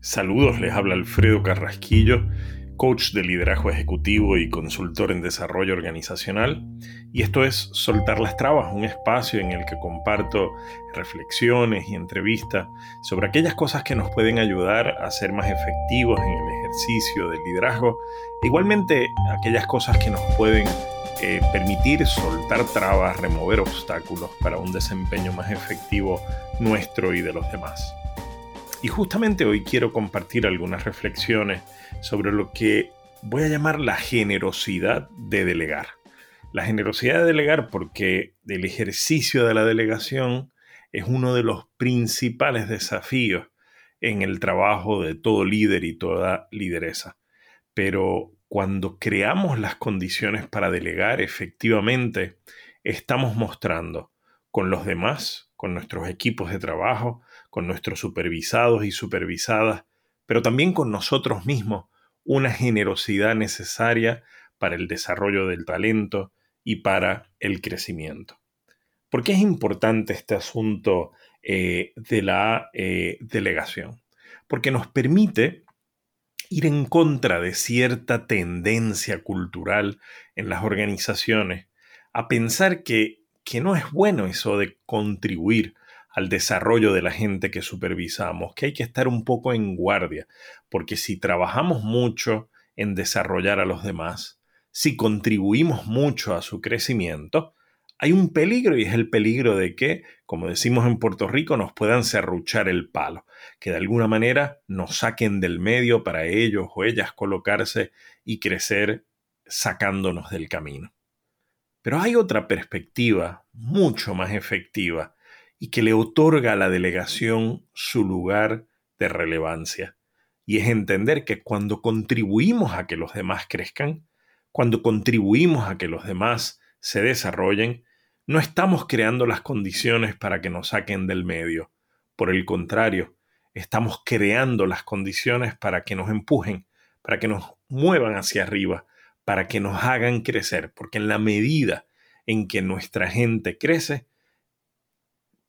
Saludos, les habla Alfredo Carrasquillo, coach de liderazgo ejecutivo y consultor en desarrollo organizacional. Y esto es Soltar las Trabas, un espacio en el que comparto reflexiones y entrevistas sobre aquellas cosas que nos pueden ayudar a ser más efectivos en el ejercicio del liderazgo. E igualmente aquellas cosas que nos pueden eh, permitir soltar trabas, remover obstáculos para un desempeño más efectivo nuestro y de los demás. Y justamente hoy quiero compartir algunas reflexiones sobre lo que voy a llamar la generosidad de delegar. La generosidad de delegar porque el ejercicio de la delegación es uno de los principales desafíos en el trabajo de todo líder y toda lideresa. Pero cuando creamos las condiciones para delegar efectivamente, estamos mostrando con los demás, con nuestros equipos de trabajo, con nuestros supervisados y supervisadas, pero también con nosotros mismos, una generosidad necesaria para el desarrollo del talento y para el crecimiento. ¿Por qué es importante este asunto eh, de la eh, delegación? Porque nos permite ir en contra de cierta tendencia cultural en las organizaciones a pensar que, que no es bueno eso de contribuir al desarrollo de la gente que supervisamos, que hay que estar un poco en guardia, porque si trabajamos mucho en desarrollar a los demás, si contribuimos mucho a su crecimiento, hay un peligro y es el peligro de que, como decimos en Puerto Rico, nos puedan serruchar el palo, que de alguna manera nos saquen del medio para ellos o ellas colocarse y crecer sacándonos del camino. Pero hay otra perspectiva mucho más efectiva y que le otorga a la delegación su lugar de relevancia. Y es entender que cuando contribuimos a que los demás crezcan, cuando contribuimos a que los demás se desarrollen, no estamos creando las condiciones para que nos saquen del medio. Por el contrario, estamos creando las condiciones para que nos empujen, para que nos muevan hacia arriba, para que nos hagan crecer, porque en la medida en que nuestra gente crece,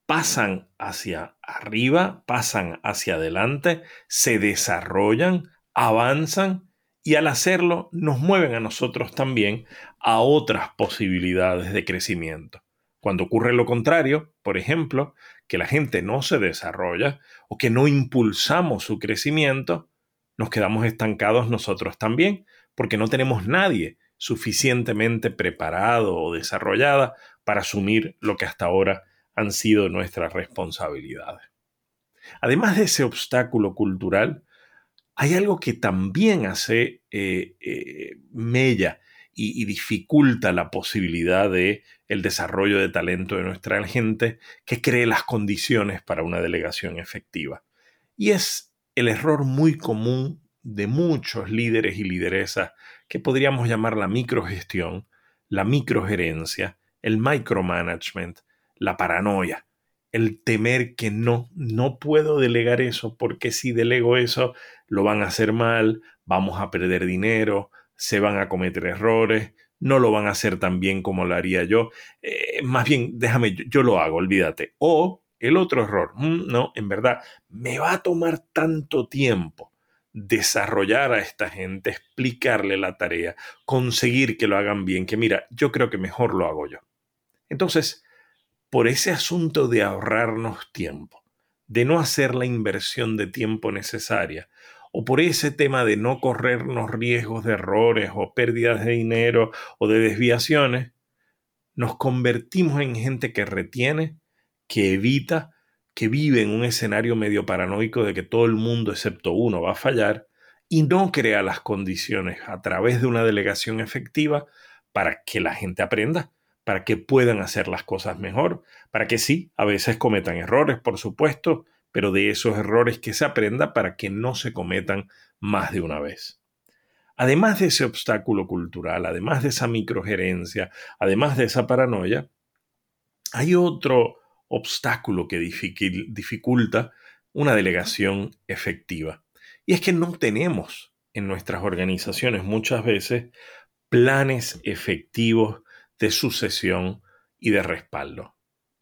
pasan hacia arriba, pasan hacia adelante, se desarrollan, avanzan y al hacerlo nos mueven a nosotros también a otras posibilidades de crecimiento. Cuando ocurre lo contrario, por ejemplo, que la gente no se desarrolla o que no impulsamos su crecimiento, nos quedamos estancados nosotros también, porque no tenemos nadie suficientemente preparado o desarrollada para asumir lo que hasta ahora han sido nuestras responsabilidades. Además de ese obstáculo cultural, hay algo que también hace eh, eh, mella y, dificulta la posibilidad de el desarrollo de talento de nuestra gente que cree las condiciones para una delegación efectiva. Y es el error muy común de muchos líderes y lideresas que podríamos llamar la microgestión, la microgerencia, el micromanagement, la paranoia, el temer que no, no puedo delegar eso porque si delego eso lo van a hacer mal, vamos a perder dinero, se van a cometer errores, no lo van a hacer tan bien como lo haría yo. Eh, más bien, déjame, yo, lo hago, olvídate. O el otro error, mm, no, en verdad, me va a tomar tanto tiempo desarrollar a esta gente, explicarle la tarea, conseguir que lo hagan bien, que mira, yo creo que mejor lo hago yo. Entonces, por ese asunto de ahorrarnos tiempo, de no hacer la inversión de tiempo necesaria, o por ese tema de no corrernos riesgos de errores o pérdidas de dinero o de desviaciones, nos convertimos en gente que retiene, que evita, que vive en un escenario medio paranoico de que todo el mundo excepto uno va a fallar y no crea las condiciones a través de una delegación efectiva para que la gente aprenda, para que puedan hacer las cosas mejor, para que sí, a veces cometan errores, por supuesto, pero de esos errores que se aprenda para que no se cometan más de una vez. Además de ese obstáculo cultural, además de esa microgerencia, además de esa paranoia, hay otro obstáculo que dificulta una delegación efectiva. Y es que no tenemos en nuestras organizaciones muchas veces planes efectivos de sucesión y de respaldo.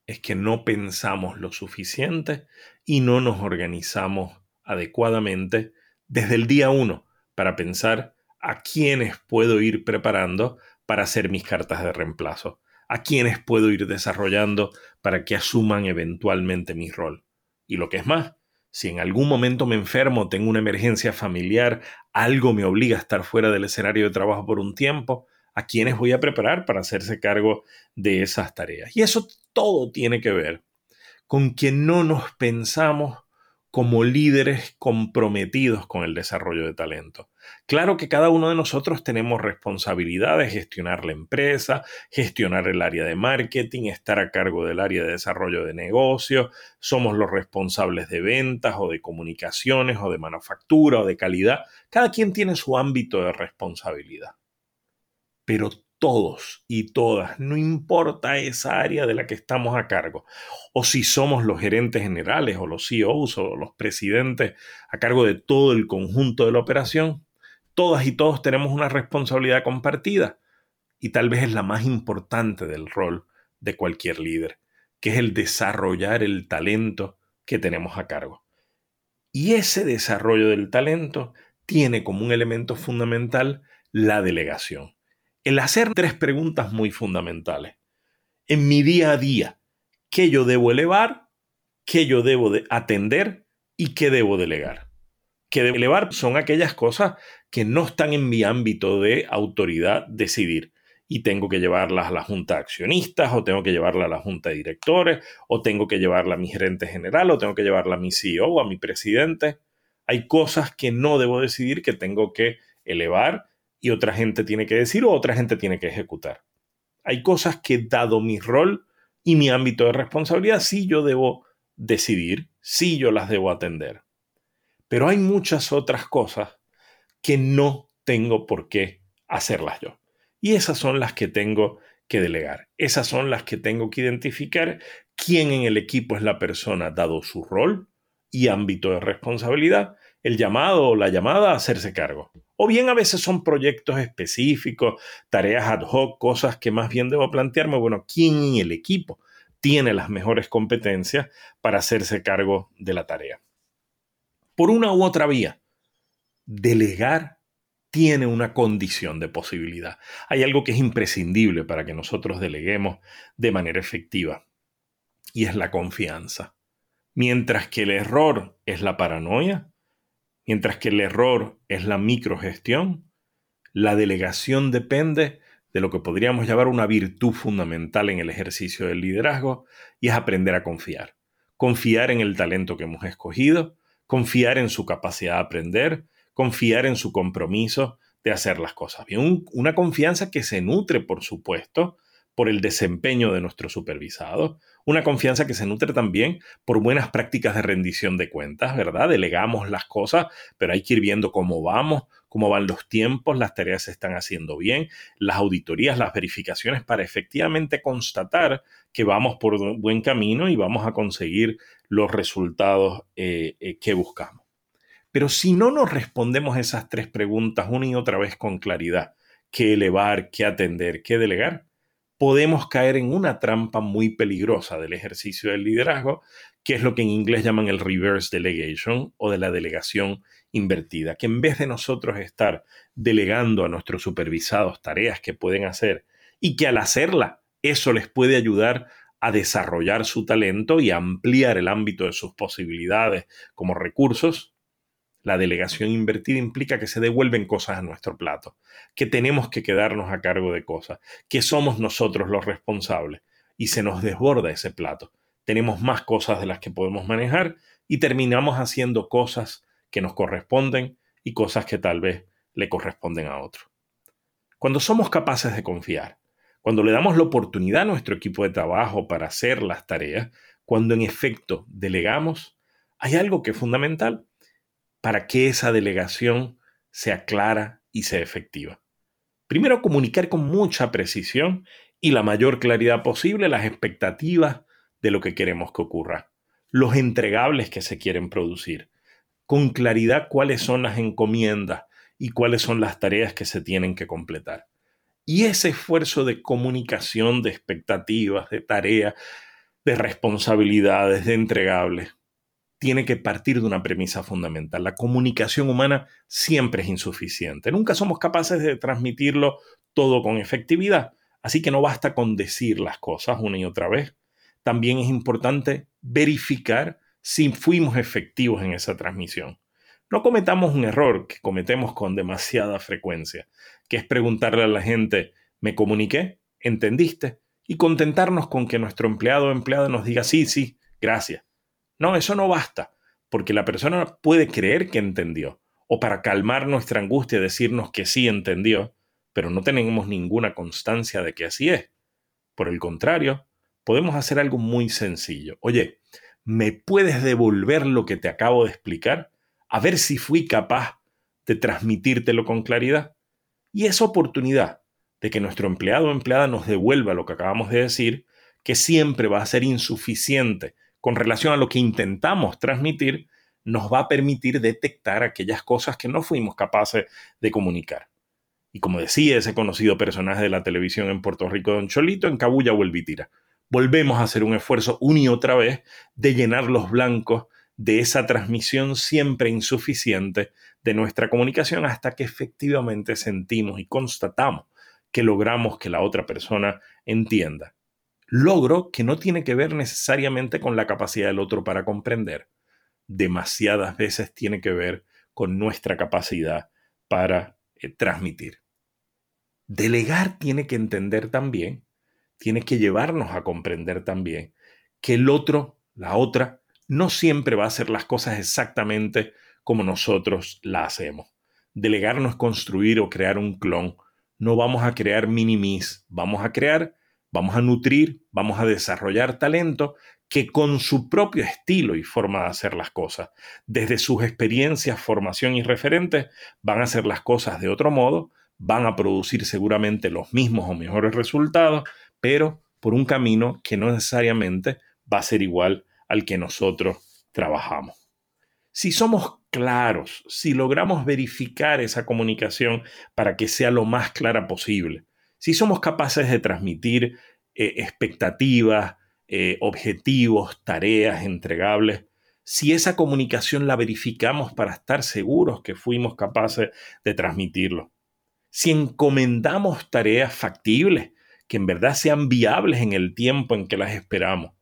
Es que no pensamos lo suficiente y no nos organizamos adecuadamente desde el día uno para pensar a quiénes puedo ir preparando para hacer mis cartas de reemplazo, a quiénes puedo ir desarrollando para que asuman eventualmente mi rol. Y lo que es más, si en algún momento me enfermo, tengo una emergencia familiar, algo me obliga a estar fuera del escenario de trabajo por un tiempo, ¿a quiénes voy a preparar para hacerse cargo de esas tareas? Y eso todo tiene que ver con que no nos pensamos como líderes comprometidos con el desarrollo de talento. Claro que cada uno de nosotros tenemos responsabilidades, gestionar la empresa, gestionar el área de marketing, estar a cargo del área de desarrollo de negocio, somos los responsables de ventas o de comunicaciones o de manufactura o de calidad. Cada quien tiene su ámbito de responsabilidad. Pero todos y todas, no importa esa área de la que estamos a cargo, o si somos los gerentes generales o los CEOs o los presidentes a cargo de todo el conjunto de la operación, todas y todos tenemos una responsabilidad compartida y tal vez es la más importante del rol de cualquier líder, que es el desarrollar el talento que tenemos a cargo. Y ese desarrollo del talento tiene como un elemento fundamental la delegación el hacer tres preguntas muy fundamentales. En mi día a día, ¿qué yo debo elevar? ¿Qué yo debo de atender? ¿Y qué debo delegar? Que debo elevar son aquellas cosas que no están en mi ámbito de autoridad decidir. Y tengo que llevarlas a la junta de accionistas, o tengo que llevarla a la junta de directores, o tengo que llevarla a mi gerente general, o tengo que llevarla a mi CEO o a mi presidente. Hay cosas que no debo decidir que tengo que elevar y otra gente tiene que decir o otra gente tiene que ejecutar. Hay cosas que dado mi rol y mi ámbito de responsabilidad, sí yo debo decidir, sí yo las debo atender. Pero hay muchas otras cosas que no tengo por qué hacerlas yo. Y esas son las que tengo que delegar. Esas son las que tengo que identificar quién en el equipo es la persona dado su rol y ámbito de responsabilidad, el llamado o la llamada a hacerse cargo. O bien a veces son proyectos específicos, tareas ad hoc, cosas que más bien debo plantearme, bueno, ¿quién en el equipo tiene las mejores competencias para hacerse cargo de la tarea? Por una u otra vía, delegar tiene una condición de posibilidad. Hay algo que es imprescindible para que nosotros deleguemos de manera efectiva y es la confianza. Mientras que el error es la paranoia, Mientras que el error es la microgestión, la delegación depende de lo que podríamos llamar una virtud fundamental en el ejercicio del liderazgo y es aprender a confiar. Confiar en el talento que hemos escogido, confiar en su capacidad de aprender, confiar en su compromiso de hacer las cosas bien. una confianza que se nutre, por supuesto, por el desempeño de nuestro supervisado, una confianza que se nutre también por buenas prácticas de rendición de cuentas, ¿verdad? Delegamos las cosas, pero hay que ir viendo cómo vamos, cómo van los tiempos, las tareas se están haciendo bien, las auditorías, las verificaciones para efectivamente constatar que vamos por buen camino y vamos a conseguir los resultados eh, eh, que buscamos. Pero si no nos respondemos esas tres preguntas una y otra vez con claridad, qué elevar, qué atender, qué delegar, podemos caer en una trampa muy peligrosa del ejercicio del liderazgo, que es lo que en inglés llaman el reverse delegation o de la delegación invertida, que en vez de nosotros estar delegando a nuestros supervisados tareas que pueden hacer y que al hacerla eso les puede ayudar a desarrollar su talento y a ampliar el ámbito de sus posibilidades como recursos, la delegación invertida implica que se devuelven cosas a nuestro plato, que tenemos que quedarnos a cargo de cosas, que somos nosotros los responsables y se nos desborda ese plato. Tenemos más cosas de las que podemos manejar y terminamos haciendo cosas que nos corresponden y cosas que tal vez le corresponden a otro. Cuando somos capaces de confiar, cuando le damos la oportunidad a nuestro equipo de trabajo para hacer las tareas, cuando en efecto delegamos, hay algo que es fundamental para que esa delegación sea clara y sea efectiva. Primero, comunicar con mucha precisión y la mayor claridad posible las expectativas de lo que queremos que ocurra, los entregables que se quieren producir, con claridad cuáles son las encomiendas y cuáles son las tareas que se tienen que completar. Y ese esfuerzo de comunicación, de expectativas, de tareas, de responsabilidades, de entregables, tiene que partir de una premisa fundamental. La comunicación humana siempre es insuficiente. Nunca somos capaces de transmitirlo todo con efectividad. Así que no basta con decir las cosas una y otra vez. También es importante verificar si fuimos efectivos en esa transmisión. No cometamos un error que cometemos con demasiada frecuencia, que es preguntarle a la gente, ¿me comuniqué? ¿Entendiste? Y contentarnos con que nuestro empleado o empleada nos diga, sí, sí, gracias. No, eso no basta, porque la persona puede creer que entendió, o para calmar nuestra angustia decirnos que sí entendió, pero no tenemos ninguna constancia de que así es. Por el contrario, podemos hacer algo muy sencillo. Oye, ¿me puedes devolver lo que te acabo de explicar? A ver si fui capaz de transmitírtelo con claridad. Y esa oportunidad de que nuestro empleado o empleada nos devuelva lo que acabamos de decir, que siempre va a ser insuficiente con relación a lo que intentamos transmitir, nos va a permitir detectar aquellas cosas que no fuimos capaces de comunicar. Y como decía ese conocido personaje de la televisión en Puerto Rico, Don Cholito, en Cabulla vuelve y tira. Volvemos a hacer un esfuerzo una y otra vez de llenar los blancos de esa transmisión siempre insuficiente de nuestra comunicación hasta que efectivamente sentimos y constatamos que logramos que la otra persona entienda logro que no tiene que ver necesariamente con la capacidad del otro para comprender. Demasiadas veces tiene que ver con nuestra capacidad para eh, transmitir. Delegar tiene que entender también, tiene que llevarnos a comprender también que el otro, la otra, no siempre va a hacer las cosas exactamente como nosotros la hacemos. Delegar no es construir o crear un clon. No vamos a crear minimis, vamos a crear vamos a nutrir, vamos a desarrollar talento que con su propio estilo y forma de hacer las cosas, desde sus experiencias, formación y referentes, van a hacer las cosas de otro modo, van a producir seguramente los mismos o mejores resultados, pero por un camino que no necesariamente va a ser igual al que nosotros trabajamos. Si somos claros, si logramos verificar esa comunicación para que sea lo más clara posible, si somos capaces de transmitir eh, expectativas, eh, objetivos, tareas entregables, si esa comunicación la verificamos para estar seguros que fuimos capaces de transmitirlo, si encomendamos tareas factibles, que en verdad sean viables en el tiempo en que las esperamos,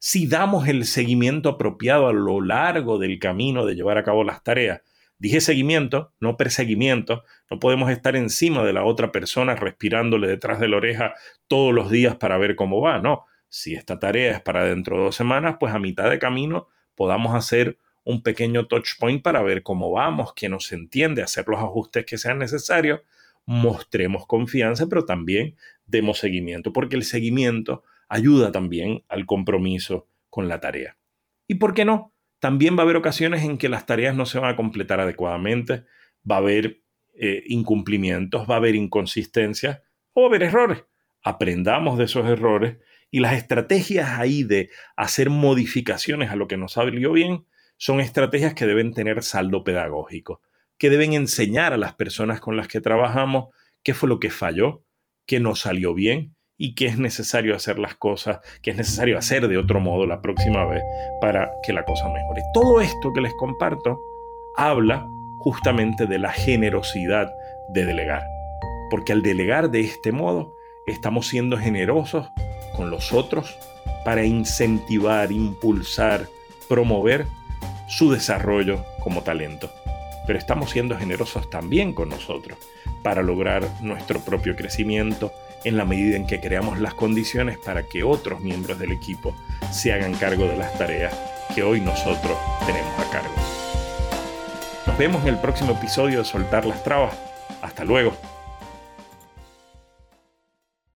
si damos el seguimiento apropiado a lo largo del camino de llevar a cabo las tareas, Dije seguimiento, no perseguimiento. No podemos estar encima de la otra persona respirándole detrás de la oreja todos los días para ver cómo va. No, si esta tarea es para dentro de dos semanas, pues a mitad de camino podamos hacer un pequeño touch point para ver cómo vamos, que nos entiende, hacer los ajustes que sean necesarios, mostremos confianza, pero también demos seguimiento, porque el seguimiento ayuda también al compromiso con la tarea. ¿Y por qué no? También va a haber ocasiones en que las tareas no se van a completar adecuadamente, va a haber eh, incumplimientos, va a haber inconsistencias o va a haber errores. Aprendamos de esos errores y las estrategias ahí de hacer modificaciones a lo que nos salió bien son estrategias que deben tener saldo pedagógico, que deben enseñar a las personas con las que trabajamos qué fue lo que falló, qué nos salió bien y que es necesario hacer las cosas, que es necesario hacer de otro modo la próxima vez para que la cosa mejore. Todo esto que les comparto habla justamente de la generosidad de delegar, porque al delegar de este modo estamos siendo generosos con los otros para incentivar, impulsar, promover su desarrollo como talento. Pero estamos siendo generosos también con nosotros para lograr nuestro propio crecimiento, en la medida en que creamos las condiciones para que otros miembros del equipo se hagan cargo de las tareas que hoy nosotros tenemos a cargo. Nos vemos en el próximo episodio de Soltar las Trabas. Hasta luego.